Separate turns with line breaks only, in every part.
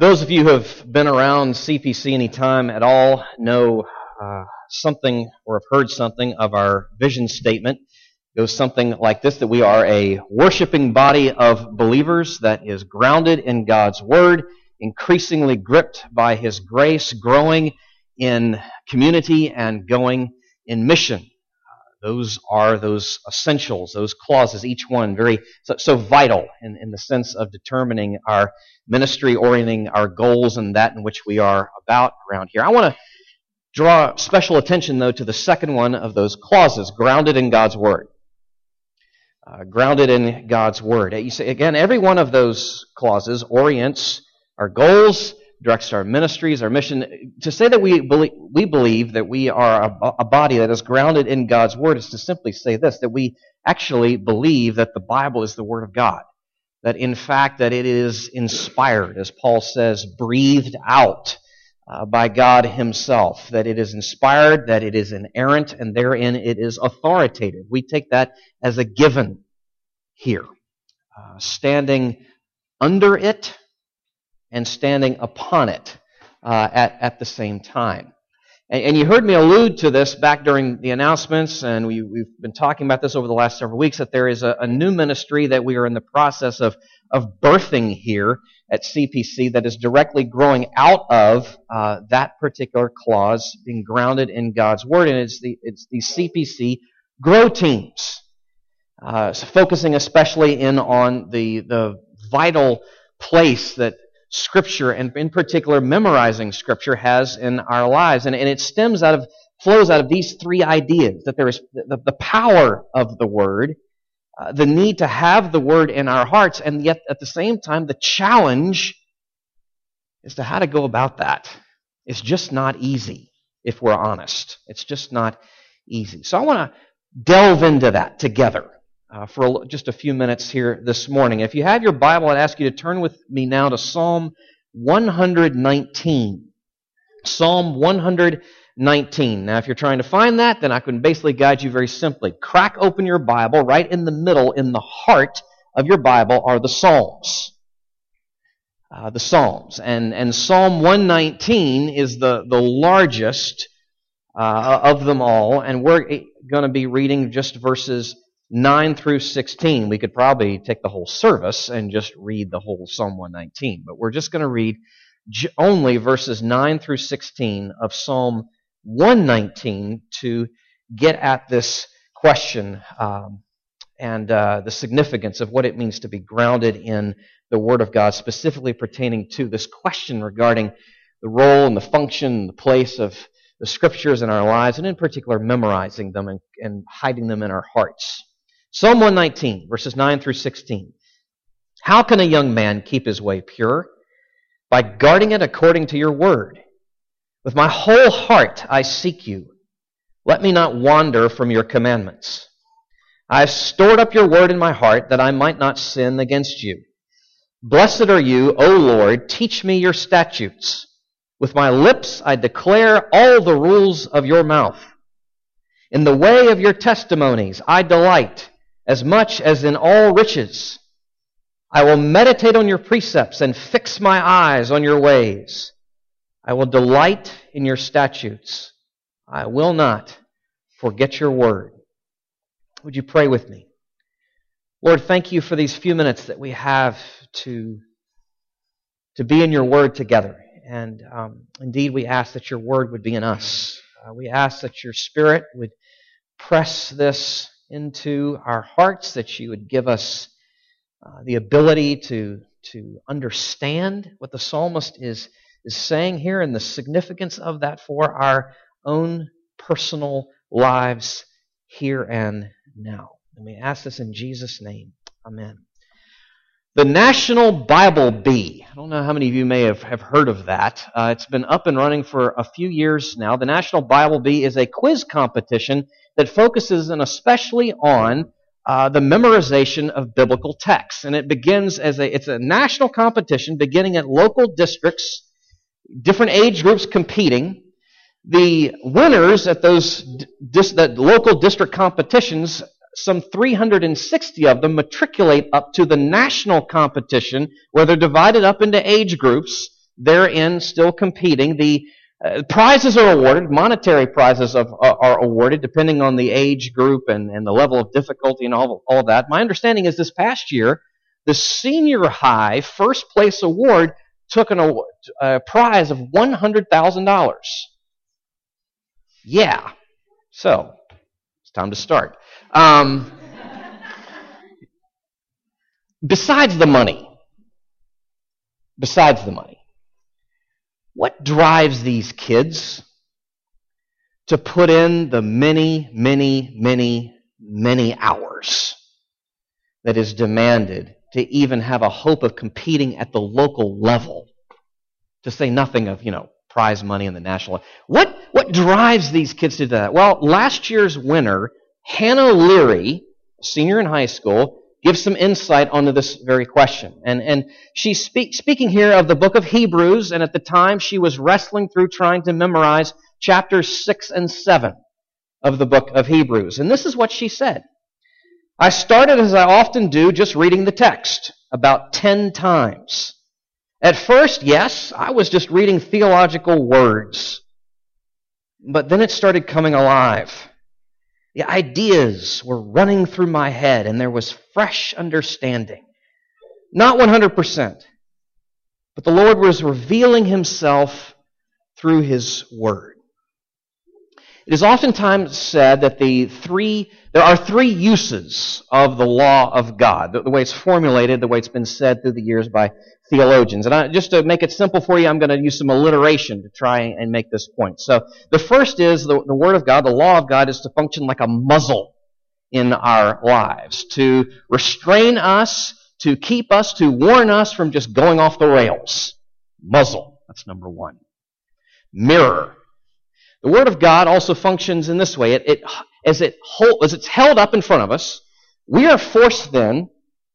Those of you who have been around CPC any time at all know uh, something or have heard something of our vision statement. It goes something like this that we are a worshiping body of believers that is grounded in God's Word, increasingly gripped by His grace, growing in community and going in mission. Those are those essentials, those clauses, each one very so, so vital in, in the sense of determining our ministry, orienting our goals and that in which we are about around here. I want to draw special attention, though, to the second one of those clauses, grounded in God's Word. Uh, grounded in God's Word. You see, again, every one of those clauses orients our goals, directs our ministries, our mission. To say that we believe, we believe that we are a, a body that is grounded in God's Word is to simply say this, that we actually believe that the Bible is the Word of God. That in fact that it is inspired, as Paul says, breathed out uh, by God Himself. That it is inspired, that it is inerrant, and therein it is authoritative. We take that as a given here. Uh, standing under it and standing upon it uh, at, at the same time. And, and, you heard me allude to this back during the announcements, and we, have been talking about this over the last several weeks, that there is a, a new ministry that we are in the process of, of birthing here at CPC that is directly growing out of uh, that particular clause being grounded in God's Word, and it's the, it's the CPC Grow Teams. Uh, so focusing especially in on the, the vital place that Scripture, and in particular memorizing Scripture, has in our lives. And, and it stems out of, flows out of these three ideas that there is the, the power of the Word, uh, the need to have the Word in our hearts, and yet at the same time, the challenge as to how to go about that. It's just not easy, if we're honest. It's just not easy. So I want to delve into that together uh, for just a few minutes here this morning. If you have your Bible, I'd ask you to turn with me now to Psalm 119. Psalm 119. Now, if you're trying to find that, then I can basically guide you very simply. Crack open your Bible. Right in the middle, in the heart of your Bible, are the Psalms. Uh, the Psalms. And, and Psalm 119 is the, the largest uh, of them all. And we're going to be reading just verses 9 through 16. We could probably take the whole service and just read the whole Psalm 119, but we're just going to read only verses 9 through 16 of Psalm 119 to get at this question um, and uh, the significance of what it means to be grounded in the Word of God, specifically pertaining to this question regarding the role and the function and the place of the Scriptures in our lives, and in particular, memorizing them and, and hiding them in our hearts. Psalm 119, verses 9 through 16. How can a young man keep his way pure? By guarding it according to your word. With my whole heart I seek you. Let me not wander from your commandments. I have stored up your word in my heart that I might not sin against you. Blessed are you, O Lord, teach me your statutes. With my lips I declare all the rules of your mouth. In the way of your testimonies I delight as much as in all riches. I will meditate on your precepts and fix my eyes on your ways. I will delight in your statutes. I will not forget your word. Would you pray with me? Lord, thank you for these few minutes that we have to, to be in your word together. And um, indeed, we ask that your word would be in us. Uh, we ask that your spirit would press this into our hearts, that you would give us uh, the ability to, to understand what the psalmist is, is saying here and the significance of that for our own personal lives here and now. And we ask this in Jesus' name. Amen. The National Bible Bee. I don't know how many of you may have, have heard of that. Uh, it's been up and running for a few years now. The National Bible Bee is a quiz competition that focuses in especially on uh, the memorization of biblical texts. And it begins as a, it's a national competition beginning at local districts, different age groups competing. The winners at those dis, that local district competitions, some 360 of them matriculate up to the national competition where they're divided up into age groups therein still competing. The uh, prizes are awarded, monetary prizes of, uh, are awarded depending on the age group and, and the level of difficulty and all, all that. My understanding is this past year, the senior high first place award took an award, a prize of $100,000. Yeah. So, it's time to start. Um, besides the money, besides the money, what drives these kids to put in the many, many, many, many hours that is demanded to even have a hope of competing at the local level? To say nothing of, you know, prize money in the national. What, what drives these kids to do that? Well, last year's winner, Hannah Leary, senior in high school, gives some insight onto this very question. And, and she's speak, speaking here of the book of Hebrews, and at the time she was wrestling through trying to memorize chapters 6 and 7 of the book of Hebrews. And this is what she said. I started, as I often do, just reading the text about 10 times. At first, yes, I was just reading theological words. But then it started coming alive. The ideas were running through my head, and there was fresh understanding. Not 100%, but the Lord was revealing Himself through His Word. It is oftentimes said that the three, there are three uses of the law of God, the, the way it's formulated, the way it's been said through the years by theologians. And I, just to make it simple for you, I'm going to use some alliteration to try and make this point. So the first is the, the Word of God, the law of God is to function like a muzzle in our lives, to restrain us, to keep us, to warn us from just going off the rails. Muzzle. That's number one. Mirror. The Word of God also functions in this way. It, it, as, it hold, as it's held up in front of us, we are forced then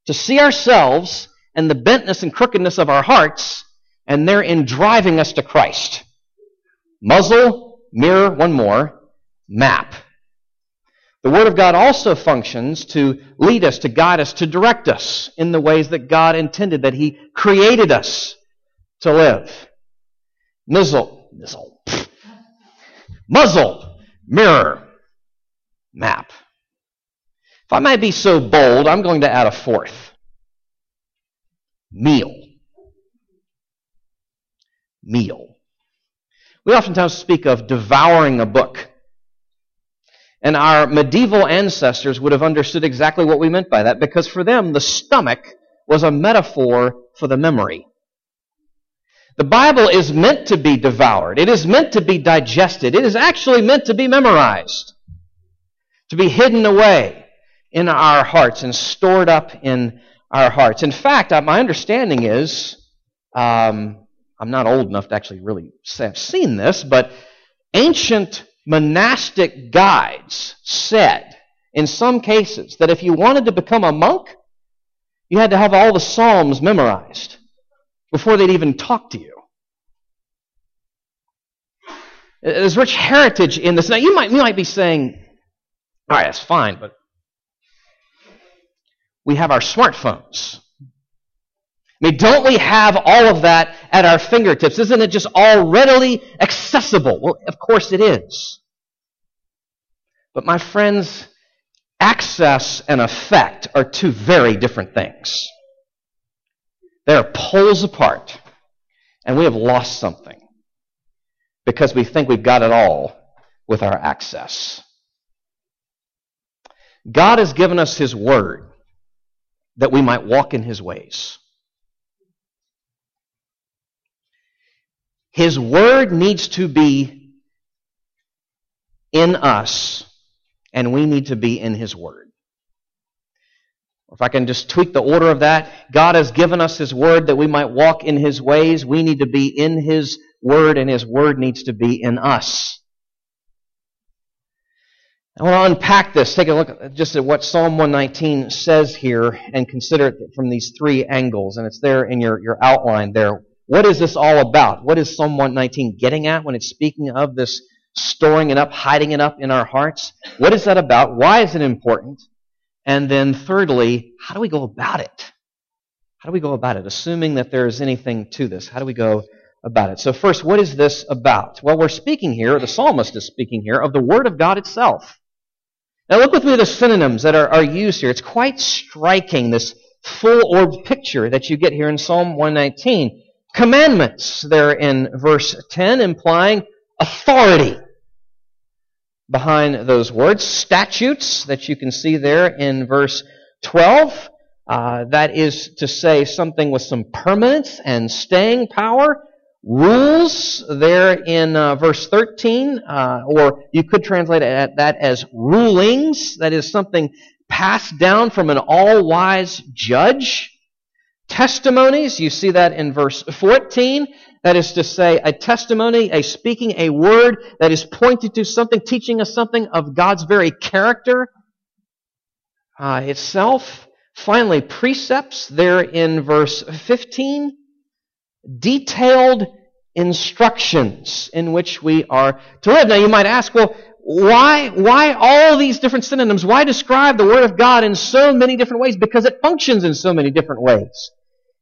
to see ourselves and the bentness and crookedness of our hearts, and therein driving us to Christ. Muzzle, mirror, one more, map. The Word of God also functions to lead us, to guide us, to direct us in the ways that God intended, that He created us to live. Muzzle, muzzle, muzzle, mirror, map. If I might be so bold, I'm going to add a fourth meal. Meal. We oftentimes speak of devouring a book. And our medieval ancestors would have understood exactly what we meant by that because for them, the stomach was a metaphor for the memory. The Bible is meant to be devoured. It is meant to be digested. It is actually meant to be memorized, to be hidden away in our hearts and stored up in our hearts. In fact, my understanding is, um, I'm not old enough to actually really have seen this, but ancient monastic guides said, in some cases, that if you wanted to become a monk, you had to have all the Psalms memorized before they'd even talk to you. There's rich heritage in this. Now, you might, you might be saying, all right, that's fine, but we have our smartphones. I mean, don't we have all of that at our fingertips? Isn't it just all readily accessible? Well, of course it is. But my friends, access and effect are two very different things. They are poles apart, and we have lost something because we think we've got it all with our access. God has given us His Word that we might walk in his ways. His word needs to be in us, and we need to be in his word. If I can just tweak the order of that, God has given us his word that we might walk in his ways. We need to be in his word, and his word needs to be in us. I want to unpack this, take a look just at what Psalm 119 says here, and consider it from these three angles. And it's there in your, your outline there. What is this all about? What is Psalm 119 getting at when it's speaking of this storing it up, hiding it up in our hearts? What is that about? Why is it important? And then, thirdly, how do we go about it? How do we go about it? Assuming that there is anything to this, how do we go about it. So, first, what is this about? Well, we're speaking here, the psalmist is speaking here, of the Word of God itself. Now, look with me at the synonyms that are, are used here. It's quite striking, this full orb picture that you get here in Psalm 119. Commandments, there in verse 10, implying authority behind those words. Statutes, that you can see there in verse 12. Uh, that is to say something with some permanence and staying power. Rules there in uh, verse 13, uh, or you could translate that as rulings. That is something passed down from an all wise judge. Testimonies, you see that in verse 14. That is to say, a testimony, a speaking, a word that is pointed to something, teaching us something of God's very character uh, itself. Finally, precepts there in verse 15. Detailed instructions in which we are to live. Now you might ask, well, why, why all these different synonyms? Why describe the Word of God in so many different ways? Because it functions in so many different ways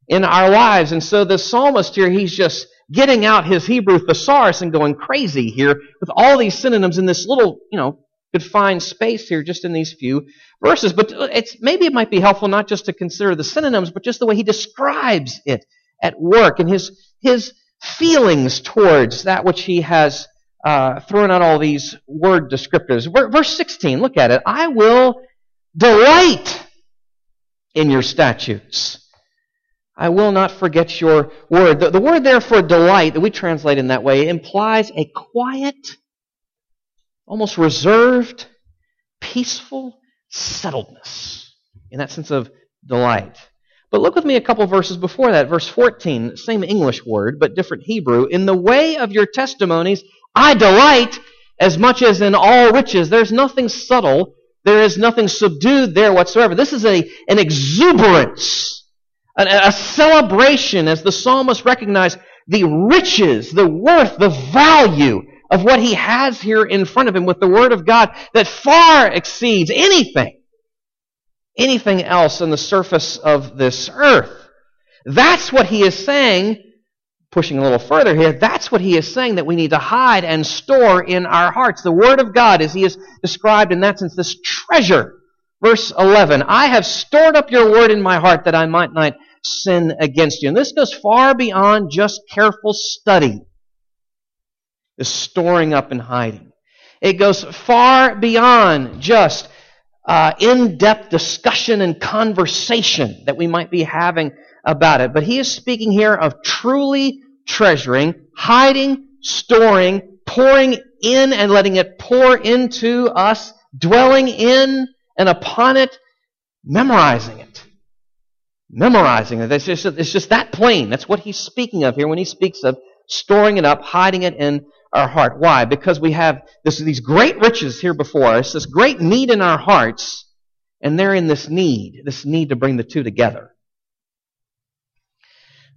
in our lives. And so the psalmist here, he's just getting out his Hebrew thesaurus and going crazy here with all these synonyms in this little, you know, confined space here just in these few verses. But it's, maybe it might be helpful not just to consider the synonyms, but just the way he describes it at work and his, his feelings towards that which he has uh, thrown out all these word descriptors. Verse 16, look at it. I will delight in your statutes. I will not forget your word. The, the word there for delight that we translate in that way implies a quiet, almost reserved, peaceful settledness in that sense of delight. But look with me a couple verses before that, verse 14, same English word, but different Hebrew. In the way of your testimonies, I delight as much as in all riches. There's nothing subtle. There is nothing subdued there whatsoever. This is a, an exuberance, a, celebration as the psalmist recognized the riches, the worth, the value of what he has here in front of him with the Word of God that far exceeds anything anything else on the surface of this earth. That's what he is saying, pushing a little further here, that's what he is saying that we need to hide and store in our hearts. The Word of God, as he is described in that sense, this treasure. Verse 11, I have stored up your Word in my heart that I might not sin against you. And this goes far beyond just careful study, the storing up and hiding. It goes far beyond just uh, in depth discussion and conversation that we might be having about it. But he is speaking here of truly treasuring, hiding, storing, pouring in and letting it pour into us, dwelling in and upon it, memorizing it. Memorizing it. It's just, it's just that plain. That's what he's speaking of here when he speaks of storing it up, hiding it in our heart. Why? Because we have this, these great riches here before us, this great need in our hearts, and they're in this need, this need to bring the two together.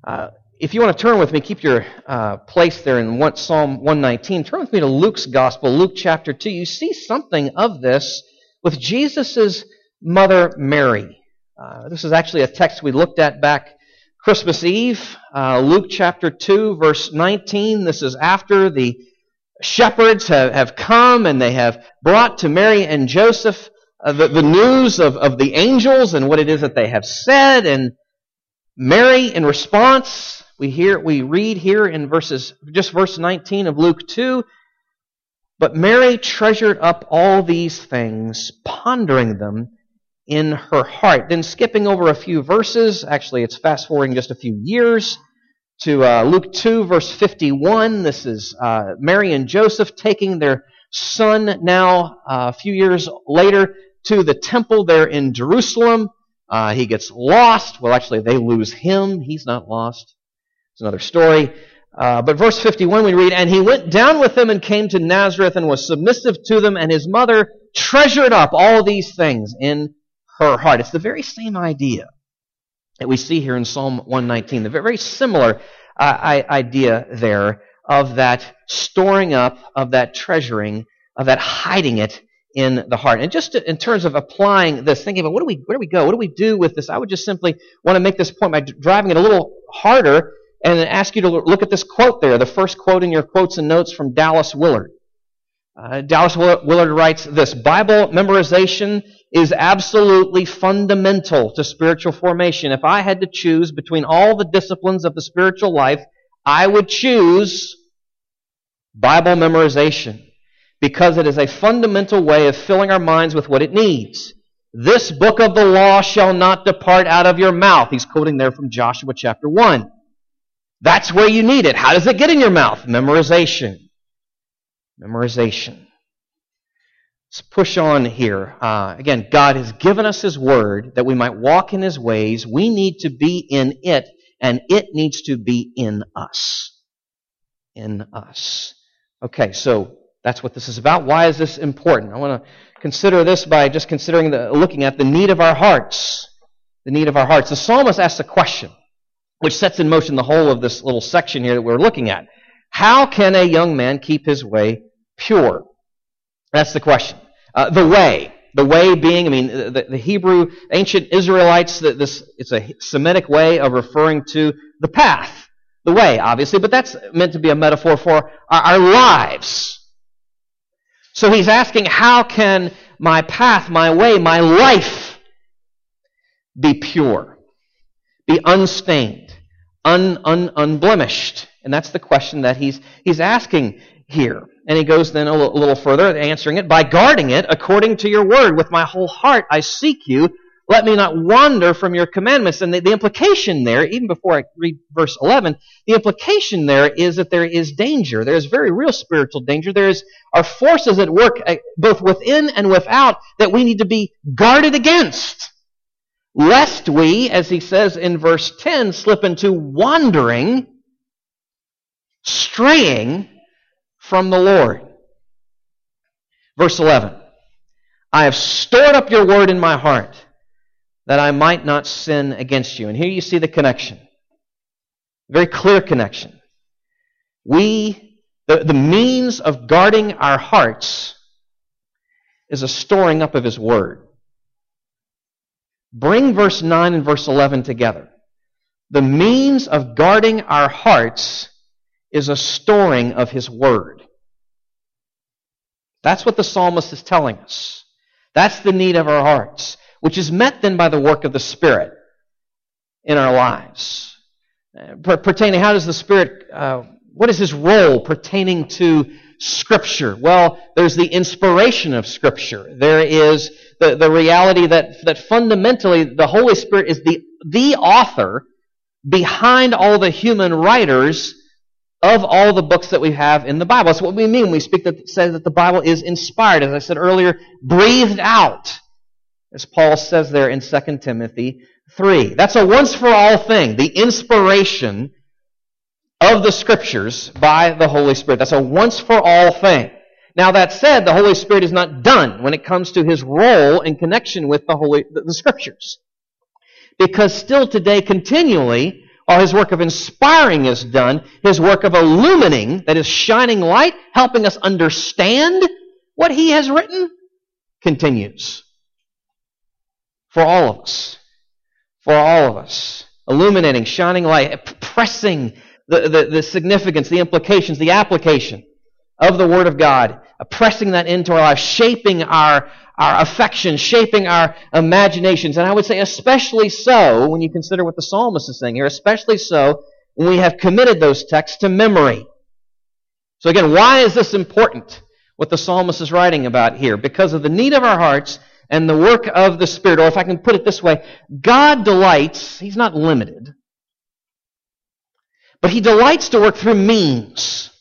Uh, if you want to turn with me, keep your uh, place there in one, Psalm 119. Turn with me to Luke's Gospel, Luke chapter 2. You see something of this with Jesus' mother Mary. Uh, this is actually a text we looked at back Christmas Eve, uh, Luke chapter 2, verse 19. This is after the shepherds have, have come and they have brought to Mary and Joseph uh, the, the news of, of the angels and what it is that they have said. And Mary, in response, we hear, we read here in verses, just verse 19 of Luke 2, but Mary treasured up all these things, pondering them in her heart. Then skipping over a few verses, actually it's fast forwarding just a few years to uh, Luke 2, verse 51. This is uh, Mary and Joseph taking their son now uh, a few years later to the temple there in Jerusalem. Uh, he gets lost. Well, actually, they lose him. He's not lost. It's another story. Uh, but verse 51 we read, And he went down with them and came to Nazareth and was submissive to them, and his mother treasured up all these things in her heart. It's the very same idea that we see here in Psalm 119, the very similar uh, idea there of that storing up, of that treasuring, of that hiding it in the heart. And just to, in terms of applying this, thinking about what do we, where do we go? What do we do with this? I would just simply want to make this point by driving it a little harder and ask you to look at this quote there, the first quote in your quotes and notes from Dallas Willard. Uh, Dallas Willard writes this Bible memorization is absolutely fundamental to spiritual formation. If I had to choose between all the disciplines of the spiritual life, I would choose Bible memorization because it is a fundamental way of filling our minds with what it needs. This book of the law shall not depart out of your mouth. He's quoting there from Joshua chapter 1. That's where you need it. How does it get in your mouth? Memorization. Memorization. Let's push on here. Uh, again, God has given us His Word that we might walk in His ways. We need to be in it, and it needs to be in us. In us. Okay, so that's what this is about. Why is this important? I want to consider this by just considering the, looking at the need of our hearts. The need of our hearts. The psalmist asks a question, which sets in motion the whole of this little section here that we're looking at. How can a young man keep his way pure? That's the question. Uh, the way. The way being, I mean, the, the Hebrew, ancient Israelites, this, it's a Semitic way of referring to the path. The way, obviously, but that's meant to be a metaphor for our, our lives. So he's asking, how can my path, my way, my life be pure? Be unstained, un, un, unblemished? And that's the question that he's, he's asking here. And he goes then a little, little further, answering it by guarding it according to your word. With my whole heart I seek you. Let me not wander from your commandments. And the, the implication there, even before I read verse 11, the implication there is that there is danger. There is very real spiritual danger. There is, are forces at work uh, both within and without that we need to be guarded against. Lest we, as he says in verse 10, slip into wandering straying from the Lord. Verse 11 I have stored up your word in my heart that I might not sin against you. And here you see the connection. Very clear connection. We, the, the means of guarding our hearts is a storing up of His Word. Bring verse 9 and verse 11 together. The means of guarding our hearts is a storing of His Word. That's what the psalmist is telling us. That's the need of our hearts, which is met then by the work of the Spirit in our lives. pertaining, how does the Spirit, uh, what is His role pertaining to Scripture? Well, there's the inspiration of Scripture. There is the, the reality that, that fundamentally the Holy Spirit is the, the author behind all the human writers of all the books that we have in the Bible. That's what we mean when we speak that says that the Bible is inspired, as I said earlier, breathed out, as Paul says there in 2 Timothy 3. That's a once for all thing, the inspiration of the Scriptures by the Holy Spirit. That's a once for all thing. Now that said, the Holy Spirit is not done when it comes to his role in connection with the Holy the Scriptures. Because still today, continually, while his work of inspiring is done, his work of illumining, that is shining light, helping us understand what he has written, continues. For all of us. For all of us. Illuminating, shining light, pressing the, the, the significance, the implications, the application of the Word of God, uh, pressing that into our life, shaping our, our affections, shaping our imaginations. And I would say, especially so when you consider what the psalmist is saying here, especially so when we have committed those texts to memory. So, again, why is this important, what the psalmist is writing about here? Because of the need of our hearts and the work of the Spirit. Or if I can put it this way, God delights, He's not limited, but He delights to work through means.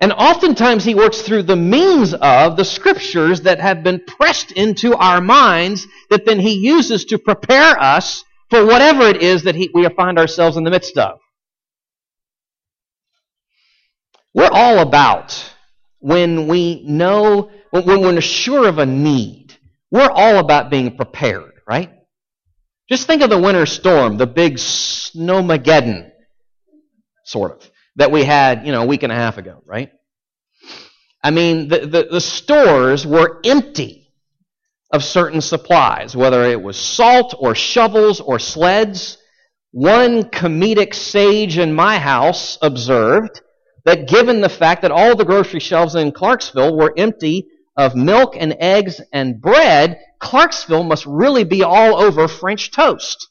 And oftentimes he works through the means of the scriptures that have been pressed into our minds that then he uses to prepare us for whatever it is that he, we find ourselves in the midst of. We're all about when we know, when we're sure of a need, we're all about being prepared, right? Just think of the winter storm, the big snowmageddon, sort of that we had, you know, a week and a half ago, right? I mean, the, the, the, stores were empty of certain supplies, whether it was salt or shovels or sleds One comedic sage in my house observed that given the fact that all the grocery shelves in Clarksville were empty of milk and eggs and bread, Clarksville must really be all over French toast.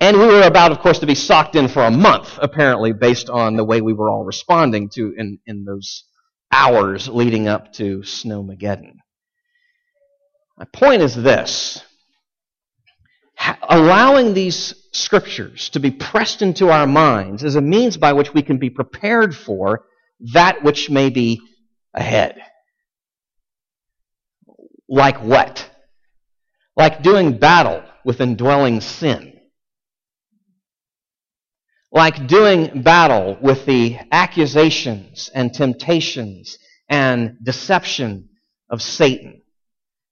And we were about, of course, to be socked in for a month, apparently, based on the way we were all responding to in, in those hours leading up to Snowmageddon. My point is this allowing these scriptures to be pressed into our minds is a means by which we can be prepared for that which may be ahead. Like what? Like doing battle with indwelling sin. Like doing battle with the accusations and temptations and deception of Satan.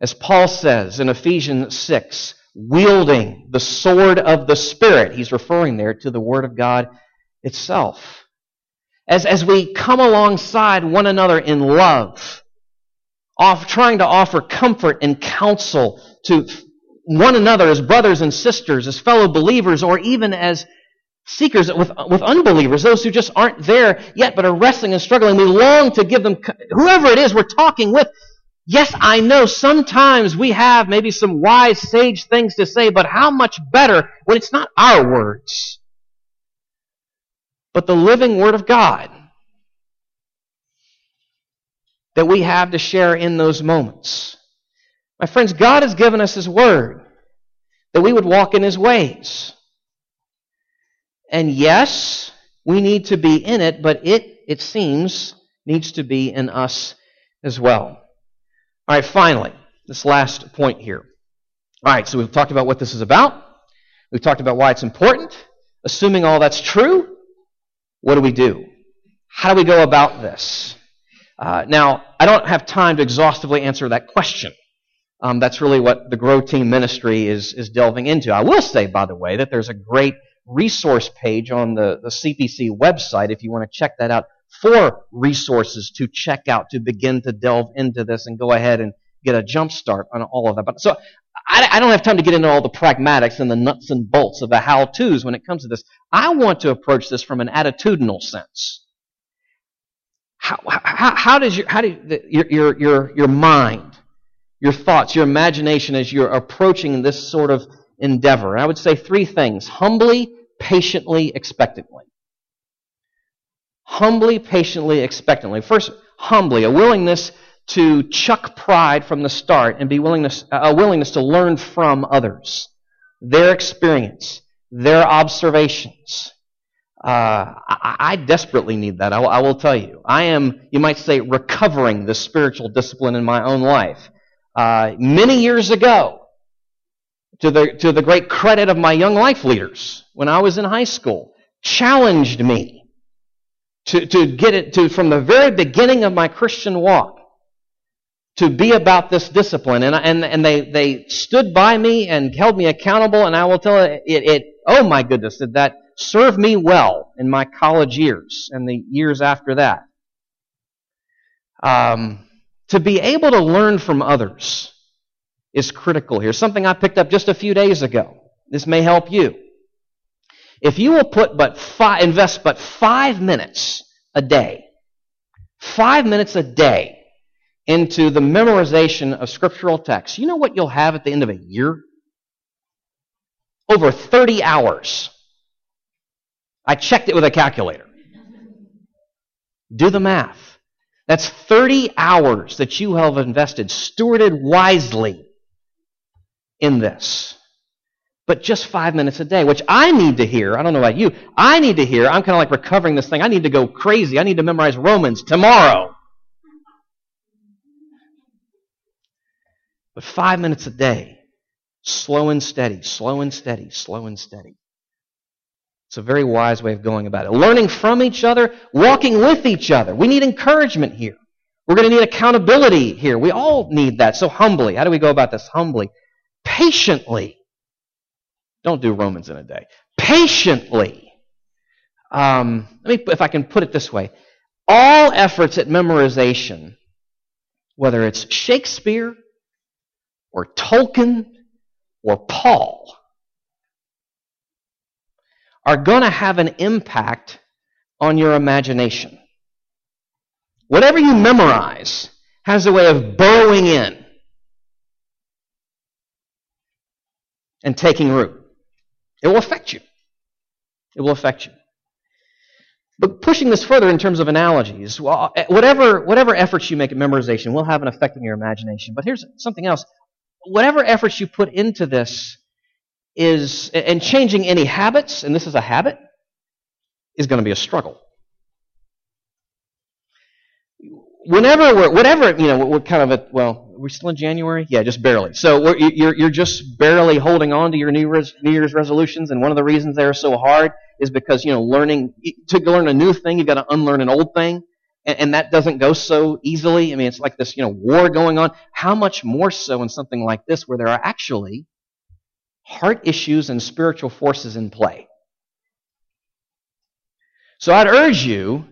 As Paul says in Ephesians 6, wielding the sword of the Spirit. He's referring there to the Word of God itself. As, as we come alongside one another in love, off, trying to offer comfort and counsel to one another as brothers and sisters, as fellow believers, or even as seekers with, with unbelievers, those who just aren't there yet but are wrestling and struggling. We long to give them, whoever it is we're talking with, Yes, I know sometimes we have maybe some wise, sage things to say, but how much better when it's not our words, but the living Word of God that we have to share in those moments. My friends, God has given us His Word that we would walk in His ways. And yes, we need to be in it, but it, it seems, needs to be in us as well. All right, finally, this last point here. All right, so we've talked about what this is about. We've talked about why it's important. Assuming all that's true, what do we do? How do we go about this? Uh, now, I don't have time to exhaustively answer that question. Um, that's really what the Grow Team Ministry is, is delving into. I will say, by the way, that there's a great resource page on the, the CPC website if you want to check that out for resources to check out to begin to delve into this and go ahead and get a jump start on all of that. But so I, I don't have time to get into all the pragmatics and the nuts and bolts of the how-tos when it comes to this. I want to approach this from an attitudinal sense. How, how, how does your, how do you, your, your, your, your mind, your thoughts, your imagination as you're approaching this sort of endeavor? And I would say three things. Humbly, patiently, expectantly humbly, patiently, expectantly. First, humbly, a willingness to chuck pride from the start and be willingness, a willingness to learn from others, their experience, their observations. Uh, I, I, desperately need that. I, will tell you. I am, you might say, recovering the spiritual discipline in my own life. Uh, many years ago, to the, to the great credit of my young life leaders, when I was in high school, challenged me to, to get it to, from the very beginning of my Christian walk, to be about this discipline. And, and, and they, they stood by me and held me accountable, and I will tell you, it, it oh my goodness, did that serve me well in my college years and the years after that. Um, to be able to learn from others is critical here. Something I picked up just a few days ago. This may help you. If you will put but five, invest but five minutes a day, five minutes a day into the memorization of scriptural texts, you know what you'll have at the end of a year? Over 30 hours. I checked it with a calculator. Do the math. That's 30 hours that you have invested, stewarded wisely in this but just five minutes a day, which I need to hear. I don't know about you. I need to hear. I'm kind of like recovering this thing. I need to go crazy. I need to memorize Romans tomorrow. But five minutes a day, slow and steady, slow and steady, slow and steady. It's a very wise way of going about it. Learning from each other, walking with each other. We need encouragement here. We're going to need accountability here. We all need that. So humbly. How do we go about this? Humbly. Patiently. Don't do Romans in a day. Patiently. Um, let me, if I can put it this way. All efforts at memorization, whether it's Shakespeare or Tolkien or Paul, are going to have an impact on your imagination. Whatever you memorize has a way of burrowing in and taking root. It will affect you. It will affect you. But pushing this further in terms of analogies, eh, whatever, whatever efforts you make at memorization will have an effect on your imagination. But here's something else. Whatever efforts you put into this is, and changing any habits, and this is a habit, is going to be a struggle. Whenever we're, whatever, you know, we're kind of at, well, we're still in January? Yeah, just barely. So you're, you're just barely holding on to your New Year's, New Year's resolutions, and one of the reasons they're so hard is because, you know, learning, to learn a new thing, you've got to unlearn an old thing. And, and that doesn't go so easily. I mean, it's like this, you know, war going on. How much more so in something like this where there are actually heart issues and spiritual forces in play? So I'd urge you,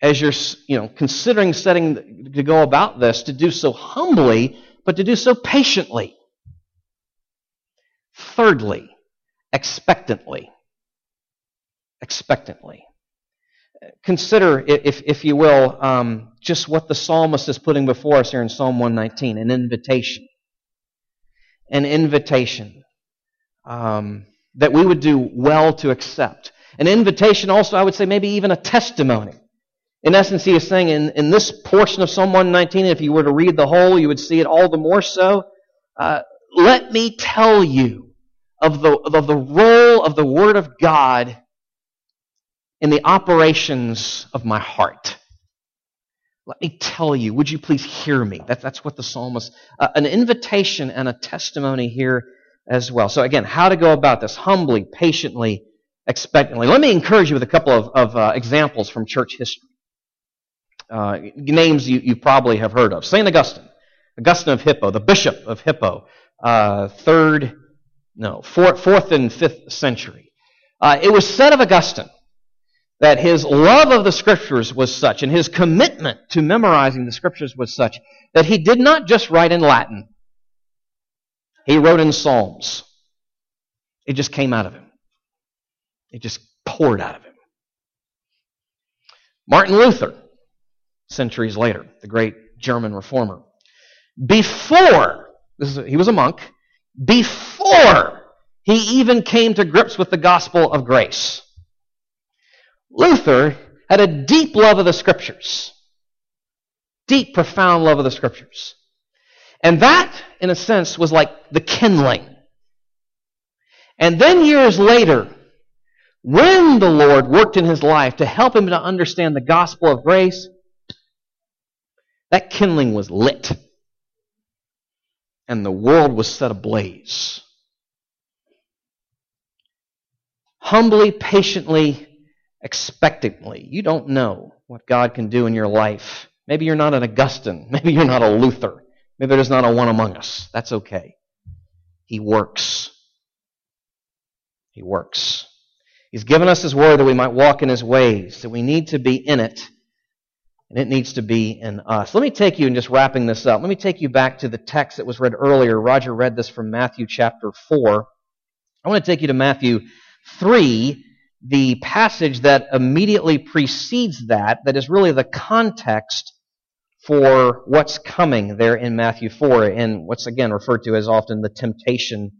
as you're, you know, considering setting to go about this, to do so humbly, but to do so patiently. Thirdly, expectantly expectantly. Consider, if, if you will, um, just what the psalmist is putting before us here in Psalm 119 an invitation. An invitation um, that we would do well to accept. An invitation, also, I would say, maybe even a testimony. In essence, he is saying in, in this portion of Psalm 119, if you were to read the whole, you would see it all the more so. Uh, let me tell you of the, of the role of the Word of God in the operations of my heart. Let me tell you, would you please hear me? That, that's what the psalmist, uh, an invitation and a testimony here as well. So again, how to go about this humbly, patiently, expectantly. Let me encourage you with a couple of, of uh, examples from church history. Uh, names you, you probably have heard of. St. Augustine, Augustine of Hippo, the bishop of Hippo, uh, third, no, fourth, fourth and fifth century. Uh, it was said of Augustine that his love of the scriptures was such and his commitment to memorizing the scriptures was such that he did not just write in Latin. He wrote in Psalms. It just came out of him. It just poured out of him. Martin Luther, centuries later, the great German reformer, before, is, he was a monk, before he even came to grips with the gospel of grace, Luther had a deep love of the scriptures. Deep, profound love of the scriptures. And that, in a sense, was like the kindling. And then years later, when the Lord worked in his life to help him to understand the gospel of grace, that kindling was lit. And the world was set ablaze. Humbly, patiently, expectantly. You don't know what God can do in your life. Maybe you're not an Augustine. Maybe you're not a Luther. Maybe there's not a one among us. That's okay. He works. He works. He's given us His word that we might walk in His ways, that we need to be in it, and it needs to be in us. Let me take you, and just wrapping this up, let me take you back to the text that was read earlier. Roger read this from Matthew chapter 4. I want to take you to Matthew 3, the passage that immediately precedes that, that is really the context for what's coming there in Matthew 4, and what's again referred to as often the temptation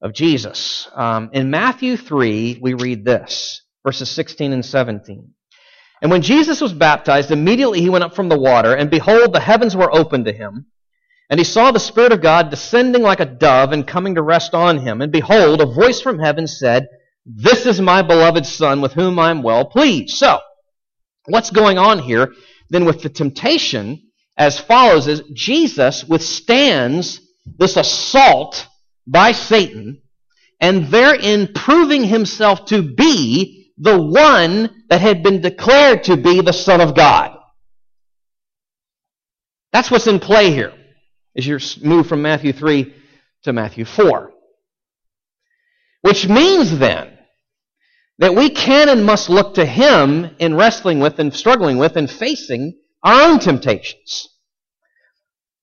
of Jesus. Um, in Matthew 3, we read this, verses 16 and 17. And when Jesus was baptized, immediately he went up from the water, and behold, the heavens were opened to him. And he saw the Spirit of God descending like a dove and coming to rest on him. And behold, a voice from heaven said, this is my beloved Son with whom I'm well pleased. So, what's going on here then with the temptation as follows is Jesus withstands this assault by Satan and therein proving himself to be the one that had been declared to be the Son of God. That's what's in play here as you move from Matthew 3 to Matthew 4. Which means then that we can and must look to Him in wrestling with and struggling with and facing our own temptations.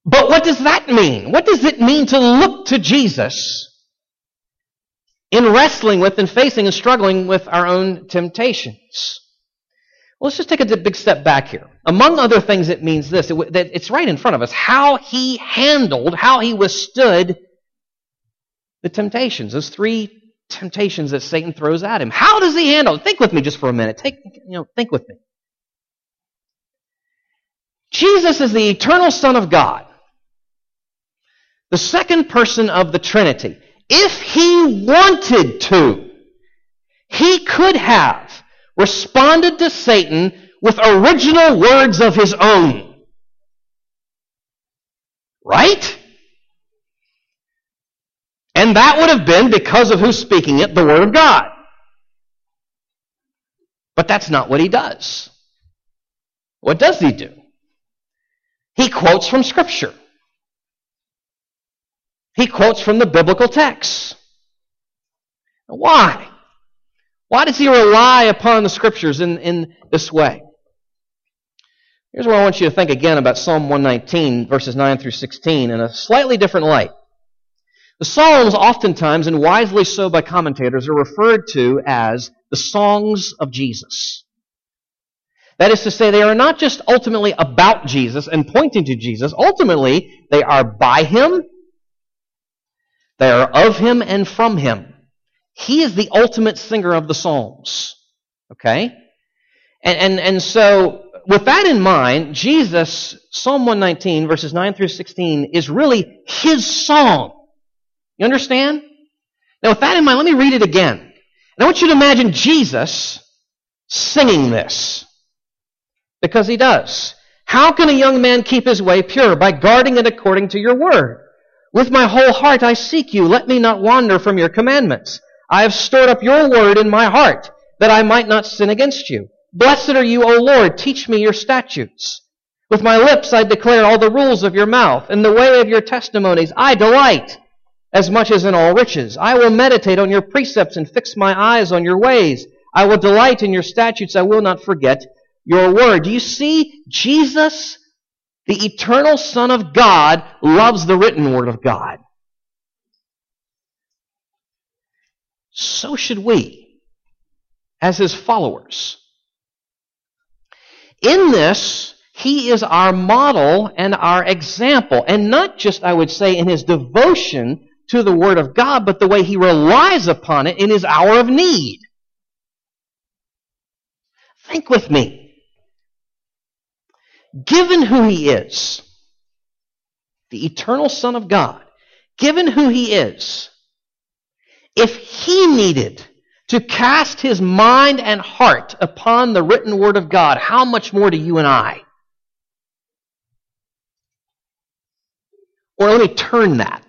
But what does that mean? What does it mean to look to Jesus in wrestling with and facing and struggling with our own temptations. Well, let's just take a big step back here. Among other things, it means this that it's right in front of us how he handled, how he withstood the temptations, those three temptations that Satan throws at him. How does he handle it? Think with me just for a minute. Take, you know, think with me. Jesus is the eternal Son of God, the second person of the Trinity. If he wanted to, he could have responded to Satan with original words of his own. Right? And that would have been, because of who's speaking it, the Word of God. But that's not what he does. What does he do? He quotes from Scripture. He quotes from the biblical text. Why? Why does he rely upon the scriptures in, in this way? Here's what I want you to think again about Psalm 119, verses 9 through 16, in a slightly different light. The Psalms, oftentimes, and wisely so by commentators, are referred to as the songs of Jesus. That is to say, they are not just ultimately about Jesus and pointing to Jesus. Ultimately, they are by Him, they are of Him and from Him. He is the ultimate singer of the Psalms. Okay? And, and, and so, with that in mind, Jesus, Psalm 119, verses 9 through 16, is really his song. You understand? Now, with that in mind, let me read it again. And I want you to imagine Jesus singing this. Because he does. How can a young man keep his way pure? By guarding it according to your word. With my whole heart I seek you. Let me not wander from your commandments. I have stored up your word in my heart, that I might not sin against you. Blessed are you, O Lord, teach me your statutes. With my lips I declare all the rules of your mouth. In the way of your testimonies I delight, as much as in all riches. I will meditate on your precepts and fix my eyes on your ways. I will delight in your statutes. I will not forget your word. Do you see? Jesus, the eternal Son of God, loves the written word of God. so should we as his followers. In this, he is our model and our example, and not just, I would say, in his devotion to the Word of God, but the way he relies upon it in his hour of need. Think with me. Given who he is, the eternal Son of God, given who he is, if he needed to cast his mind and heart upon the written word of God, how much more do you and I? Or let me turn that,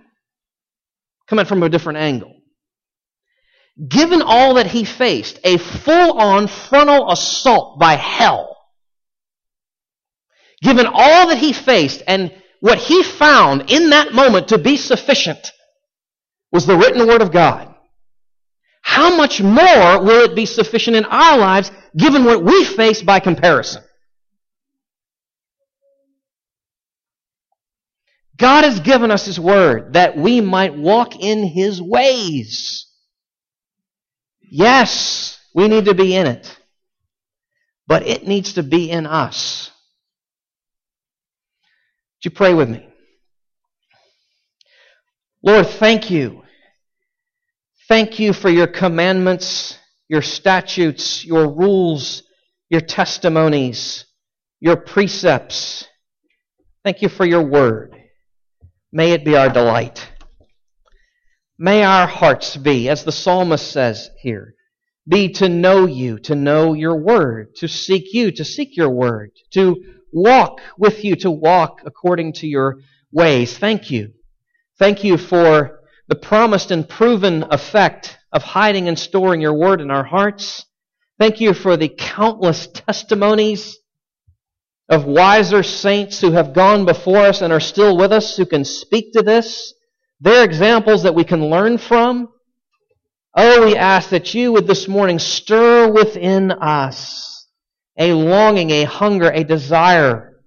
coming from a different angle. Given all that he faced, a full on frontal assault by hell, given all that he faced and what he found in that moment to be sufficient was the written word of God how much more will it be sufficient in our lives given what we face by comparison? God has given us His Word that we might walk in His ways. Yes, we need to be in it, but it needs to be in us. Would you pray with me? Lord, thank you Thank you for your commandments, your statutes, your rules, your testimonies, your precepts. Thank you for your word. May it be our delight. May our hearts be, as the psalmist says here, be to know you, to know your word, to seek you, to seek your word, to walk with you, to walk according to your ways. Thank you. Thank you for the promised and proven effect of hiding and storing your word in our hearts. Thank you for the countless testimonies of wiser saints who have gone before us and are still with us who can speak to this. They're examples that we can learn from. Oh, we ask that you would this morning stir within us a longing, a hunger, a desire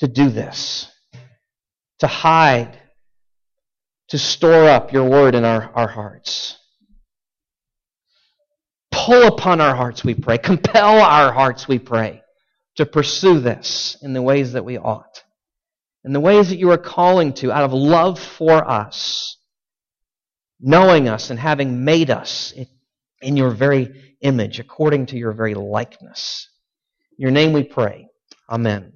to do this, to hide to store up your word in our, our hearts. pull upon our hearts, we pray. Compel our hearts, we pray, to pursue this in the ways that we ought. In the ways that you are calling to out of love for us, knowing us and having made us in your very image, according to your very likeness. In your name we pray. Amen.